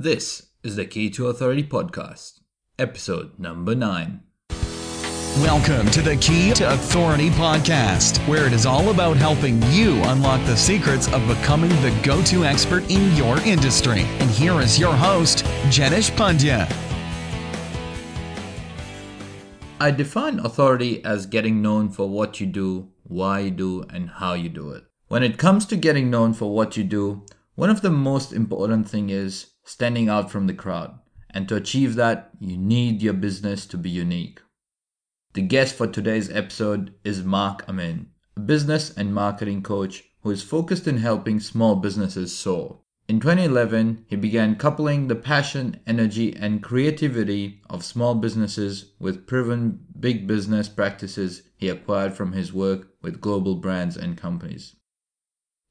This is the Key to Authority podcast, episode number 9. Welcome to the Key to Authority podcast, where it is all about helping you unlock the secrets of becoming the go to expert in your industry. And here is your host, Jenish Pandya. I define authority as getting known for what you do, why you do, and how you do it. When it comes to getting known for what you do, one of the most important thing is standing out from the crowd. And to achieve that, you need your business to be unique. The guest for today's episode is Mark Amin, a business and marketing coach who is focused in helping small businesses soar. In 2011, he began coupling the passion, energy, and creativity of small businesses with proven big business practices he acquired from his work with global brands and companies.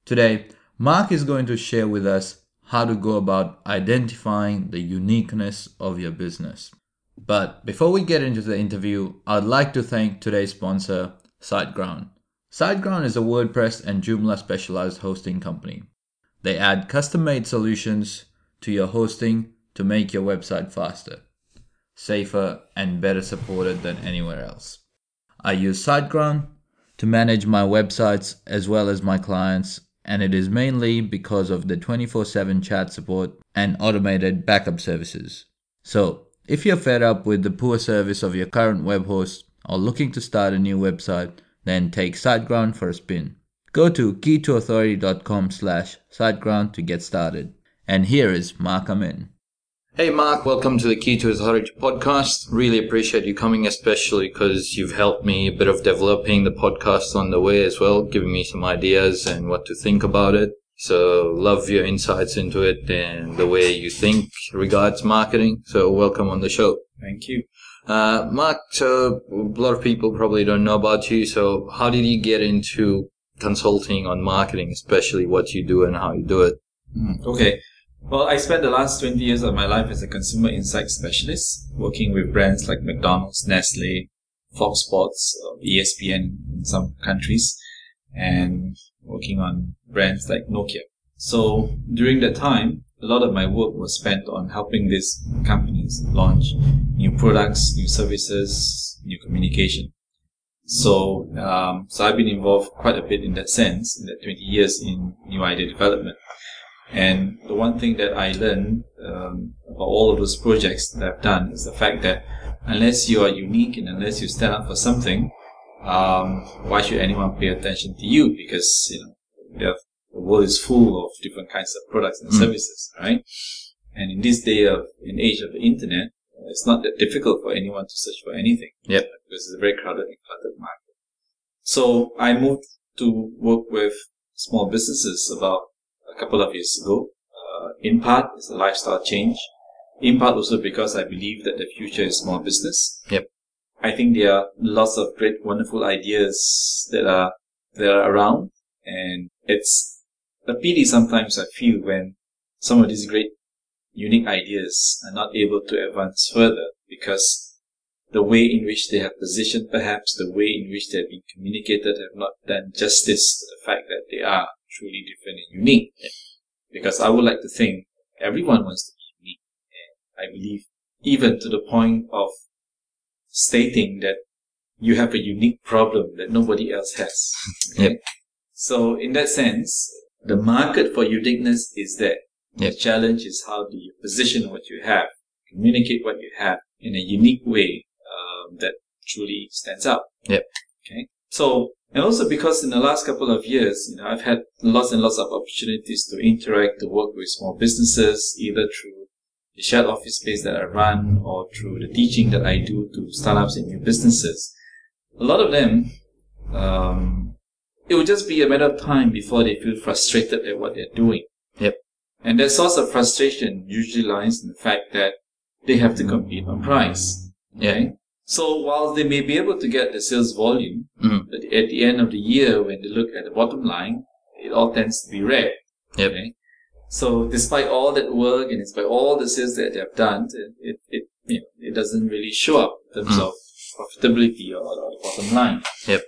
Today, Mark is going to share with us how to go about identifying the uniqueness of your business. But before we get into the interview, I'd like to thank today's sponsor, SiteGround. SiteGround is a WordPress and Joomla specialized hosting company. They add custom made solutions to your hosting to make your website faster, safer, and better supported than anywhere else. I use SiteGround to manage my websites as well as my clients, and it is mainly because of the 24 7 chat support and automated backup services. So, if you're fed up with the poor service of your current web host or looking to start a new website, then take SiteGround for a spin. Go to keytoauthority.com slash SiteGround to get started. And here is Mark Amin. Hey, Mark, welcome to the Key to Authority podcast. Really appreciate you coming, especially because you've helped me a bit of developing the podcast on the way as well, giving me some ideas and what to think about it. So love your insights into it and the way you think regards marketing. So welcome on the show. Thank you. Uh, Mark, so a lot of people probably don't know about you. So how did you get into consulting on marketing, especially what you do and how you do it? Mm, okay. Well, I spent the last 20 years of my life as a consumer insight specialist, working with brands like McDonald's, Nestle, Fox Sports, ESPN in some countries, and working on brands like Nokia. So during that time, a lot of my work was spent on helping these companies launch new products, new services, new communication. So, um, so I've been involved quite a bit in that sense, in that 20 years in new idea development. And the one thing that I learned um, about all of those projects that I've done is the fact that unless you are unique and unless you stand up for something, um, why should anyone pay attention to you? Because you know the world is full of different kinds of products and mm. services, right? And in this day of in age of the internet, it's not that difficult for anyone to search for anything. Yep. Because it's a very crowded and cluttered market. So I moved to work with small businesses about a couple of years ago. Uh, in part, it's a lifestyle change. In part also because I believe that the future is small business. Yep. I think there are lots of great, wonderful ideas that are that are around, and it's a pity sometimes I feel when some of these great, unique ideas are not able to advance further because the way in which they have positioned, perhaps the way in which they have been communicated, have not done justice to the fact that they are truly different and unique. Because I would like to think everyone wants to be unique, and I believe even to the point of stating that you have a unique problem that nobody else has. Yep. So in that sense, the market for uniqueness is there. Yep. The challenge is how do you position what you have, communicate what you have in a unique way um, that truly stands out. Yep. Okay. So, and also because in the last couple of years, you know, I've had lots and lots of opportunities to interact, to work with small businesses, either through the shared office space that I run or through the teaching that I do to startups and new businesses, a lot of them, um, it will just be a matter of time before they feel frustrated at what they're doing. Yep. And that source of frustration usually lies in the fact that they have to compete on price. Okay. So while they may be able to get the sales volume, Mhm. but at the end of the year, when they look at the bottom line, it all tends to be red. Yep. Okay. So despite all that work and despite all the sales that they have done, it, it, it you know, it doesn't really show up in terms Mm. of profitability or, or the bottom line. Yep.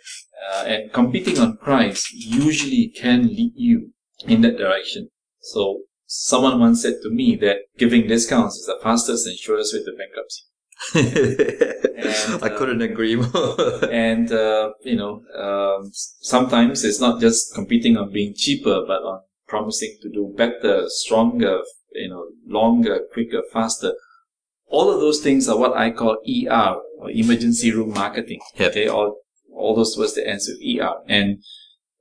Uh, and competing on price usually can lead you in that direction. So someone once said to me that giving discounts is the fastest and surest way to bankruptcy. I uh, couldn't agree more. And, uh, you know, um, sometimes it's not just competing on being cheaper, but on promising to do better, stronger, you know, longer, quicker, faster. All of those things are what I call ER, or emergency room marketing. Yep. Okay, all, all those words that ends with ER. And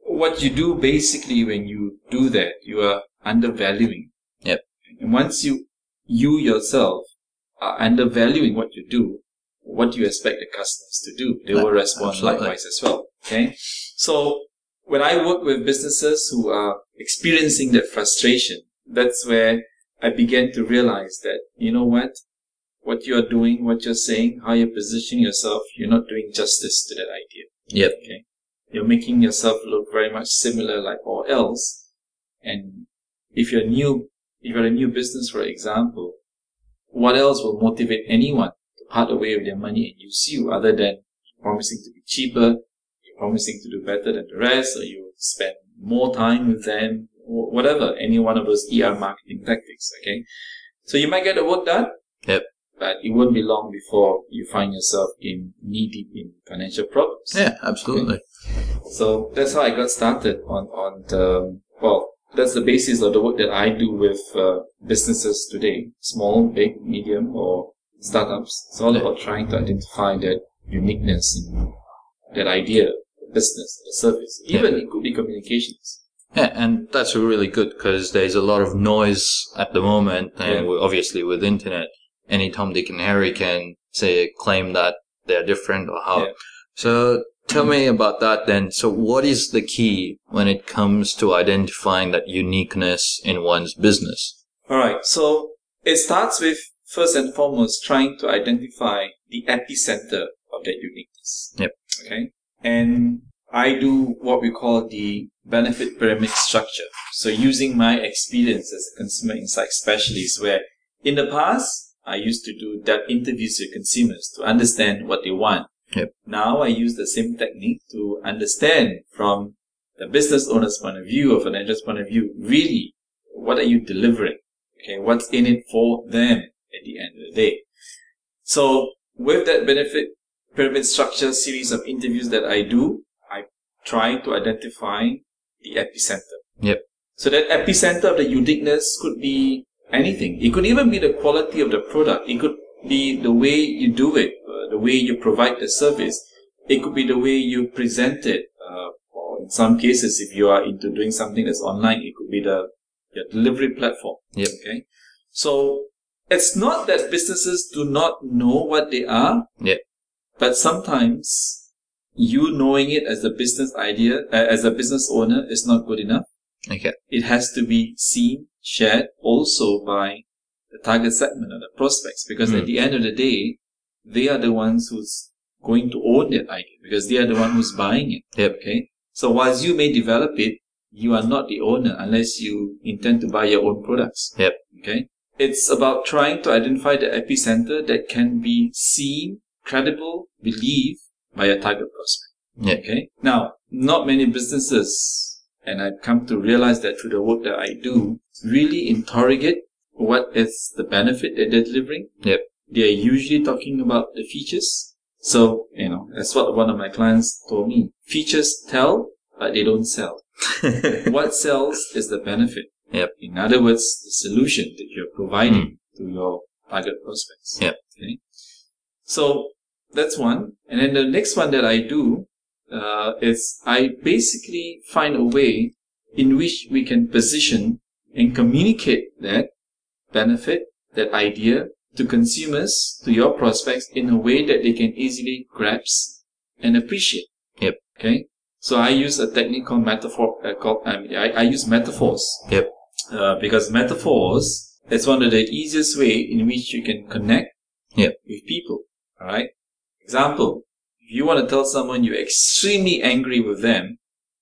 what you do basically when you do that, you are undervaluing. Yep. And once you, you yourself Uh, are undervaluing what you do, what do you expect the customers to do? They will respond Absolutely. likewise as well. Okay. So when I work with businesses who are experiencing that frustration, that's where I began to realize that, you know what? What you are doing, what you're saying, how you're positioning yourself, you're not doing justice to that idea. Yep. Okay. You're making yourself look very much similar like all else. And if you're new, if you're a new business, for example, what else will motivate anyone to part away with their money and use you other than promising to be cheaper, you're promising to do better than the rest, or you spend more time with them, whatever, any one of those ER marketing tactics, okay? So you might get the work done. Yep. But it won't be long before you find yourself in knee deep in financial problems. yeah, absolutely. So that's how I got started on on the. That's the basis of the work that I do with uh, businesses today, small, big, medium, or startups. It's all about trying to identify that uniqueness in that idea, the business, the service. Even it could be communications. Yeah, and that's really good because there's a lot of noise at the moment, and Yeah. obviously with internet, any Tom, Dick, and Harry can say claim that they're different or how. Yeah. So tell me about that then. So what is the key when it comes to identifying that uniqueness in one's business? All right. So it starts with first and foremost trying to identify the epicenter of that uniqueness. Yep. Okay. And I do what we call the benefit pyramid structure. So using my experience as a consumer insight specialist where in the past I used to do that interviews with consumers to understand what they want. Yep. Now I use the same technique to understand from the business owner's point of view or financial's point of view, really, what are you delivering? Okay, what's in it for them at the end of the day? So with that benefit pyramid structure series of interviews that I do, I try to identify the epicenter. Yep. So that epicenter of the uniqueness could be anything. It could even be the quality of the product. It could be the way you do it, uh, the way you provide the service. It could be the way you present it. Uh, or in some cases, if you are into doing something that's online, it could be the your delivery platform. Yep. Okay. So it's not that businesses do not know what they are. Yep. But sometimes you knowing it as a business idea, uh, as a business owner is not good enough. Okay. It has to be seen, shared also by the target segment or the prospects because Mm. at the end of the day, they are the ones who's going to own that idea because they are the one who's buying it. Yep. Okay. So whilst you may develop it, you are not the owner unless you intend to buy your own products. Yep. Okay. It's about trying to identify the epicenter that can be seen, credible, believed by a target prospect. Yeah. Okay. Now, not many businesses, and I've come to realize that through the work that I do, really interrogate what is the benefit that they're delivering. Yep. They're usually talking about the features. So, you know, that's what one of my clients told me. Features tell, but they don't sell. what sells is the benefit. Yep. In other words, the solution that you're providing to your target prospects. Yep. Okay. So that's one. And then the next one that I do uh, is I basically find a way in which we can position and communicate that benefit, that idea to consumers, to your prospects in a way that they can easily grasp and appreciate. Yep. Okay. So I use a technique called metaphor. Uh, called, I, mean, I, I use metaphors. Yep. Uh, because metaphors is one of the easiest way in which you can connect Yep. with people. All right. Example: If you want to tell someone you're extremely angry with them,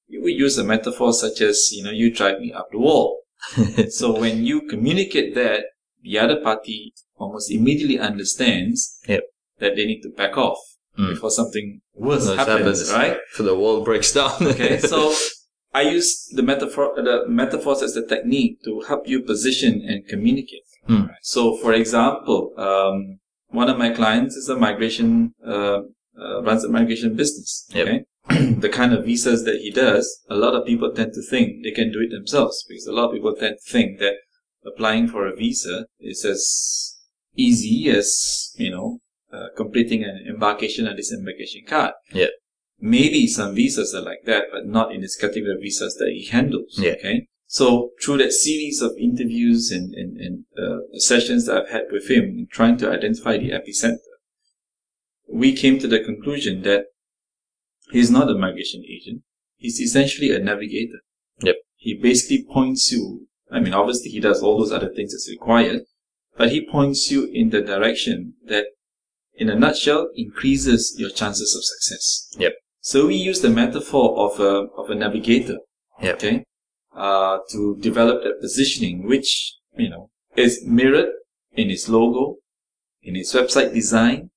you would use a metaphor such as, you know, you drive me up the wall. so when you communicate that, the other party almost immediately understands Yep. that they need to back off Mm. before something worse happens, happens. right? So the wall breaks down. Okay, so I use the metaphor, the metaphors as a technique to help you position and communicate. Hmm. So, for example, um, one of my clients is a migration, uh, uh, runs a migration business. Yep. The kind of visas that he does, a lot of people tend to think they can do it themselves because a lot of people tend to think that applying for a visa is as easy as, you know, uh, completing an embarkation and disembarkation card. Yeah. Maybe some visas are like that, but not in this category of visas that he handles. Yeah. Okay. So through that series of interviews and, and, and uh, sessions that I've had with him, trying to identify the epicenter, we came to the conclusion that he's not a migration agent. He's essentially a navigator. Yep. He basically points you, I mean, obviously he does all those other things that's required, but he points you in the direction that, in a nutshell, increases your chances of success. Yep. So we use the metaphor of a, of a navigator Yep. okay, uh, to develop that positioning, which, you know, is mirrored in his logo, in his website design,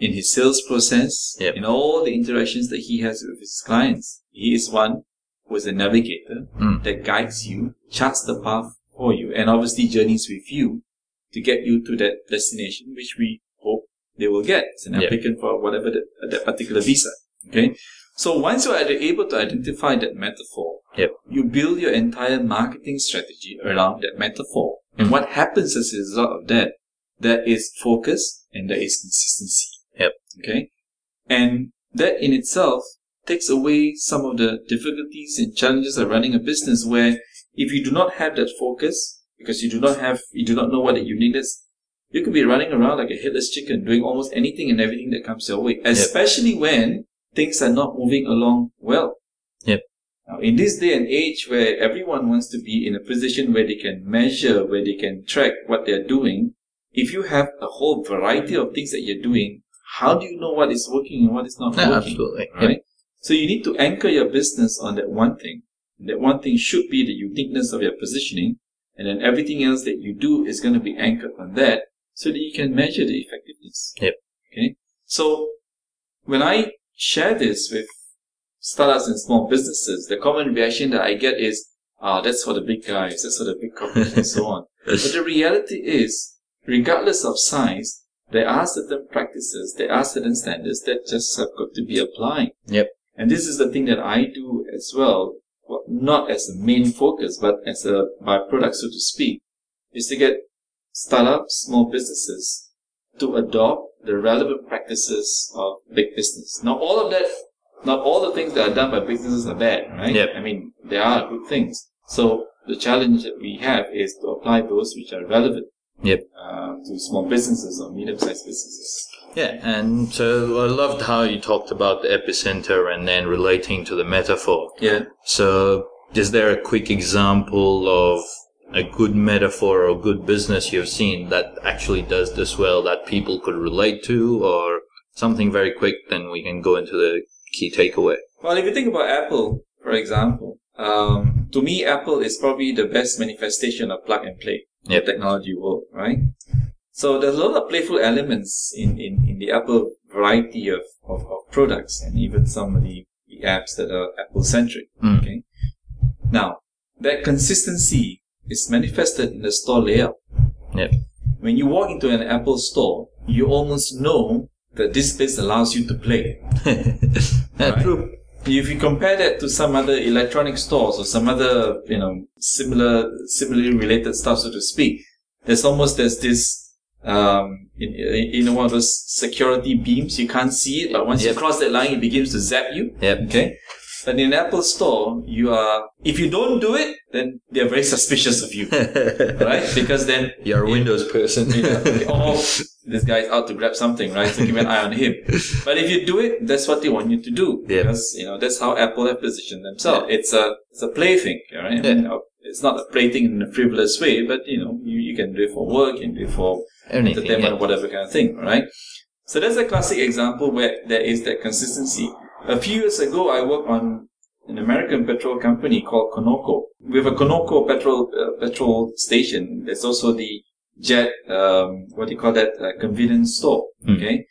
in his sales process, Yep. in all the interactions that he has with his clients. He is one who is a navigator Mm. that guides you, charts the path for you, and obviously journeys with you to get you to that destination, which we hope they will get. It's an Yep. applicant for whatever the, that particular visa. Okay. So once you are able to identify that metaphor, Yep. you build your entire marketing strategy around that metaphor. And Mm. what happens as a result of that, there is focus and there is consistency. Yep. Okay. And that in itself takes away some of the difficulties and challenges of running a business where if you do not have that focus, because you do not have, you do not know what the unique is, you could be running around like a headless chicken, doing almost anything and everything that comes your way, especially when things are not moving along well. Yep. Now, in this day and age where everyone wants to be in a position where they can measure, where they can track what they're doing, if you have a whole variety of things that you're doing, how do you know what is working and what is not Yeah, working? absolutely. Right? So you need to anchor your business on that one thing. That one thing should be the uniqueness of your positioning, and then everything else that you do is going to be anchored on that so that you can measure the effectiveness. Yep. Okay. So when I share this with startups and small businesses, the common reaction that I get is, ah, that's for the big guys, that's for the big companies, and so on. But the reality is, regardless of size, there are certain practices, there are certain standards that just have got to be applied. Yep. And this is the thing that I do as well, well, not as a main focus, but as a byproduct, so to speak, is to get startups, small businesses to adopt the relevant practices of big business. Now, all of that, not all the things that are done by businesses are bad, right? Yep. I mean, there are good things. So the challenge that we have is to apply those which are relevant Yep. uh, to small businesses or medium-sized businesses. Yeah, and so I loved how you talked about the epicenter and then relating to the metaphor. Yeah. So, is there a quick example of a good metaphor or good business you've seen that actually does this well that people could relate to, or something very quick? Then we can go into the key takeaway. Well, if you think about Apple, for example, um, to me, Apple is probably the best manifestation of plug and play the technology world, right? So there's a lot of playful elements in, in, in the Apple variety of, of, of products and even some of the, the apps that are Apple centric. Mm. Okay. Now, that consistency is manifested in the store layout. Yep. When you walk into an Apple store, you almost know that this place allows you to play. yeah, Right. true. If you compare that to some other electronic stores or some other, you know, similar, similarly related stuff, so to speak, there's almost there's this, um, in, in, one of those security beams. You can't see it, but once Yep. you cross that line, it begins to zap you. Yep. Okay. But in an Apple store, you are, if you don't do it, then they're very suspicious of you, right? Because then You're a Windows person. you know, oh, this guy's out to grab something, right? So keep an eye on him. But if you do it, that's what they want you to do. Yeah. Because, you know, that's how Apple have positioned themselves. It's a, it's a play thing, right? I mean, Yeah. uh, it's not a play thing in a frivolous way, but, you know, you, you can do it for work, you can do it for Anything. entertainment yeah. or whatever kind of thing, right? So that's a classic example where there is that consistency. A few years ago, I worked on an American petrol company called Conoco. We have a Conoco petrol uh, petrol station. There's also the Jet, um, what do you call that, uh, convenience store. Hmm. Okay.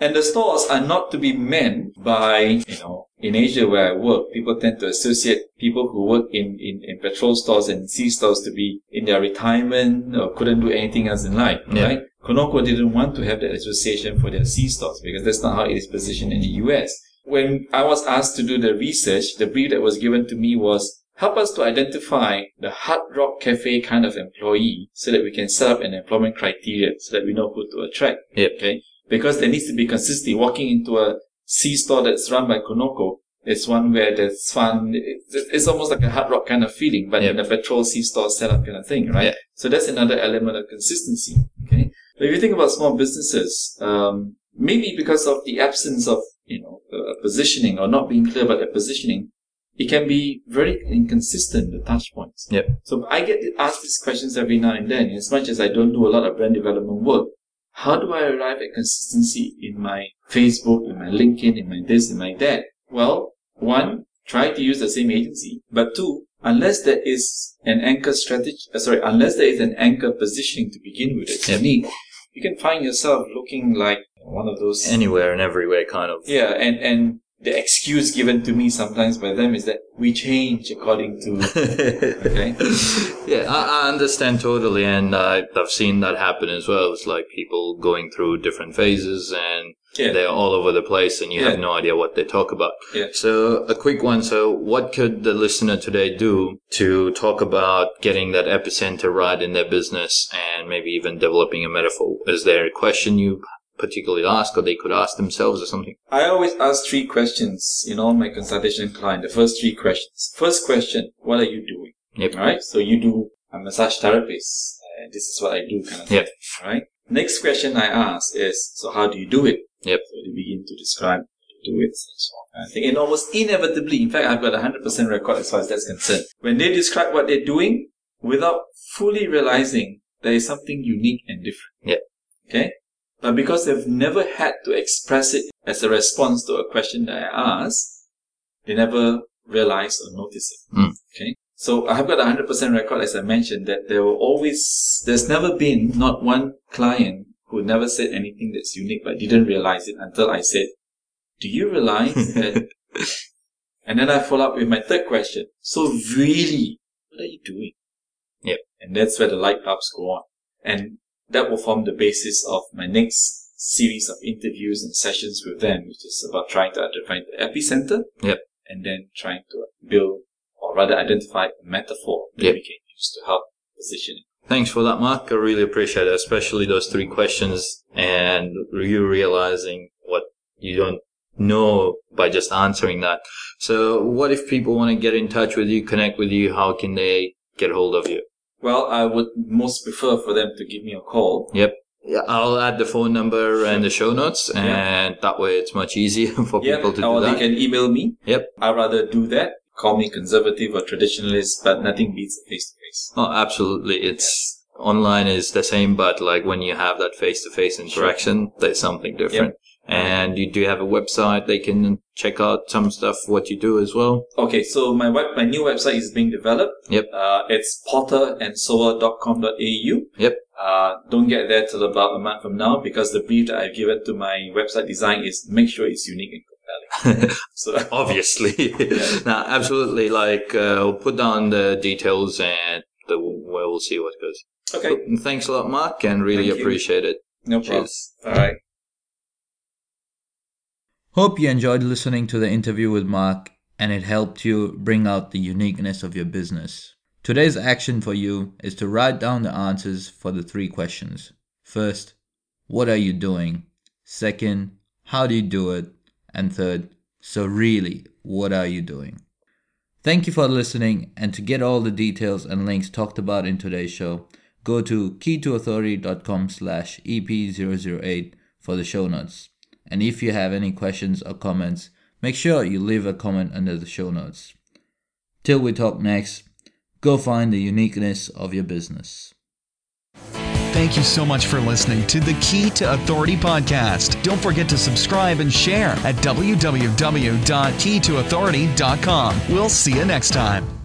And the stores are not to be meant by, you know, in Asia where I work, people tend to associate people who work in, in, in petrol stores and C stores to be in their retirement or couldn't do anything else in life, Yeah. right? Conoco didn't want to have that association for their C stores because that's not how it is positioned in the US. When I was asked to do the research, the brief that was given to me was help us to identify the Hard Rock Cafe kind of employee so that we can set up an employment criteria so that we know who to attract. Yep. Okay. Because there needs to be consistency. Walking into a C store that's run by Conoco, it's one where there's fun. It's, almost like a hard rock kind of feeling, but Yep. in a petrol C store setup kind of thing, right? Yeah. So that's another element of consistency. Okay. But if you think about small businesses, um, maybe because of the absence of, positioning or not being clear about their positioning, it can be very inconsistent, the touch points. Yep. So I get asked these questions every now and then. As much as I don't do a lot of brand development work, how do I arrive at consistency in my Facebook, in my LinkedIn, in my this, in my that? Well, one, try to use the same agency. But two, unless there is an anchor strategy, uh, sorry, unless there is an anchor positioning to begin with, it's Yep. unique, you can find yourself looking like one of those Anywhere and everywhere, kind of. yeah, and and the excuse given to me sometimes by them is that we change according to okay. yeah, I, I understand totally, and I, I've seen that happen as well. It's like people going through different phases, and Yeah. they're all over the place, and you have no idea what they talk about. Yeah. So, a quick one. So, what could the listener today do to talk about getting that epicenter right in their business, and maybe even developing a metaphor? Is there a question you particularly ask, or they could ask themselves, or something? I always ask three questions in all my consultation client. The first three questions. First question: What are you doing? Yep. Right? So you do a massage therapist. Uh, this is what I do, kind of Yep. thing. Right. Next question I ask is: So how do you do it? Yep. So they begin to describe how to do it. and so on. I think, and almost inevitably, in fact, I've got a hundred percent record as far as that's concerned. When they describe what they're doing, without fully realizing there is something unique and different. Yep. Okay. But because they've never had to express it as a response to a question that I ask, they never realize or notice it. Mm. Okay. So I have got a hundred percent record, as I mentioned, that there were always, there's never been not one client who never said anything that's unique, but didn't realize it until I said, do you realize that? and then I follow up with my third question. So really, what are you doing? Yep. And that's where the light bulbs go on. And that will form the basis of my next series of interviews and sessions with them, which is about trying to identify the epicenter. Yep. And then trying to build, or rather identify a metaphor that Yep. we can use to help position it. Thanks for that, Mark. I really appreciate it, especially those three questions and you realizing what you don't know by just answering that. So, what if people want to get in touch with you, connect with you? How can they get hold of you? Well, I would most prefer for them to give me a call. Yep. Yeah, I'll add the phone number and the show notes, Yeah. and that way it's much easier for Yeah, people to or do they can email me. Yep. I'd rather do that. Call me conservative or traditionalist, but nothing beats face to face. Oh, absolutely. It's online is the same, but like when you have that face to face interaction, there's something different. And you do have a website they can check out some stuff what you do as well. Okay, so my web, my new website is being developed. Yep. Uh, it's potterandsoa.com.au. Yep. Uh, don't get there till about a month from now because the brief that I've given to my website design is make sure it's unique and compelling. So, Obviously. now absolutely. Like, uh, I'll put down the details and the, we'll see what goes. okay, Thanks a lot, Mark, and really Thank you. appreciate it. no problem. All right. Hope you enjoyed listening to the interview with Mark and it helped you bring out the uniqueness of your business. Today's action for you is to write down the answers for the three questions. First, what are you doing? Second, how do you do it? And third, so really, what are you doing? Thank you for listening, and to get all the details and links talked about in today's show, go to keytoauthority.com slash EP008 for the show notes. And if you have any questions or comments, make sure you leave a comment under the show notes. Till we talk next, go find the uniqueness of your business. Thank you so much for listening to the Key to Authority podcast. Don't forget to subscribe and share at www.keytoauthority.com. We'll see you next time.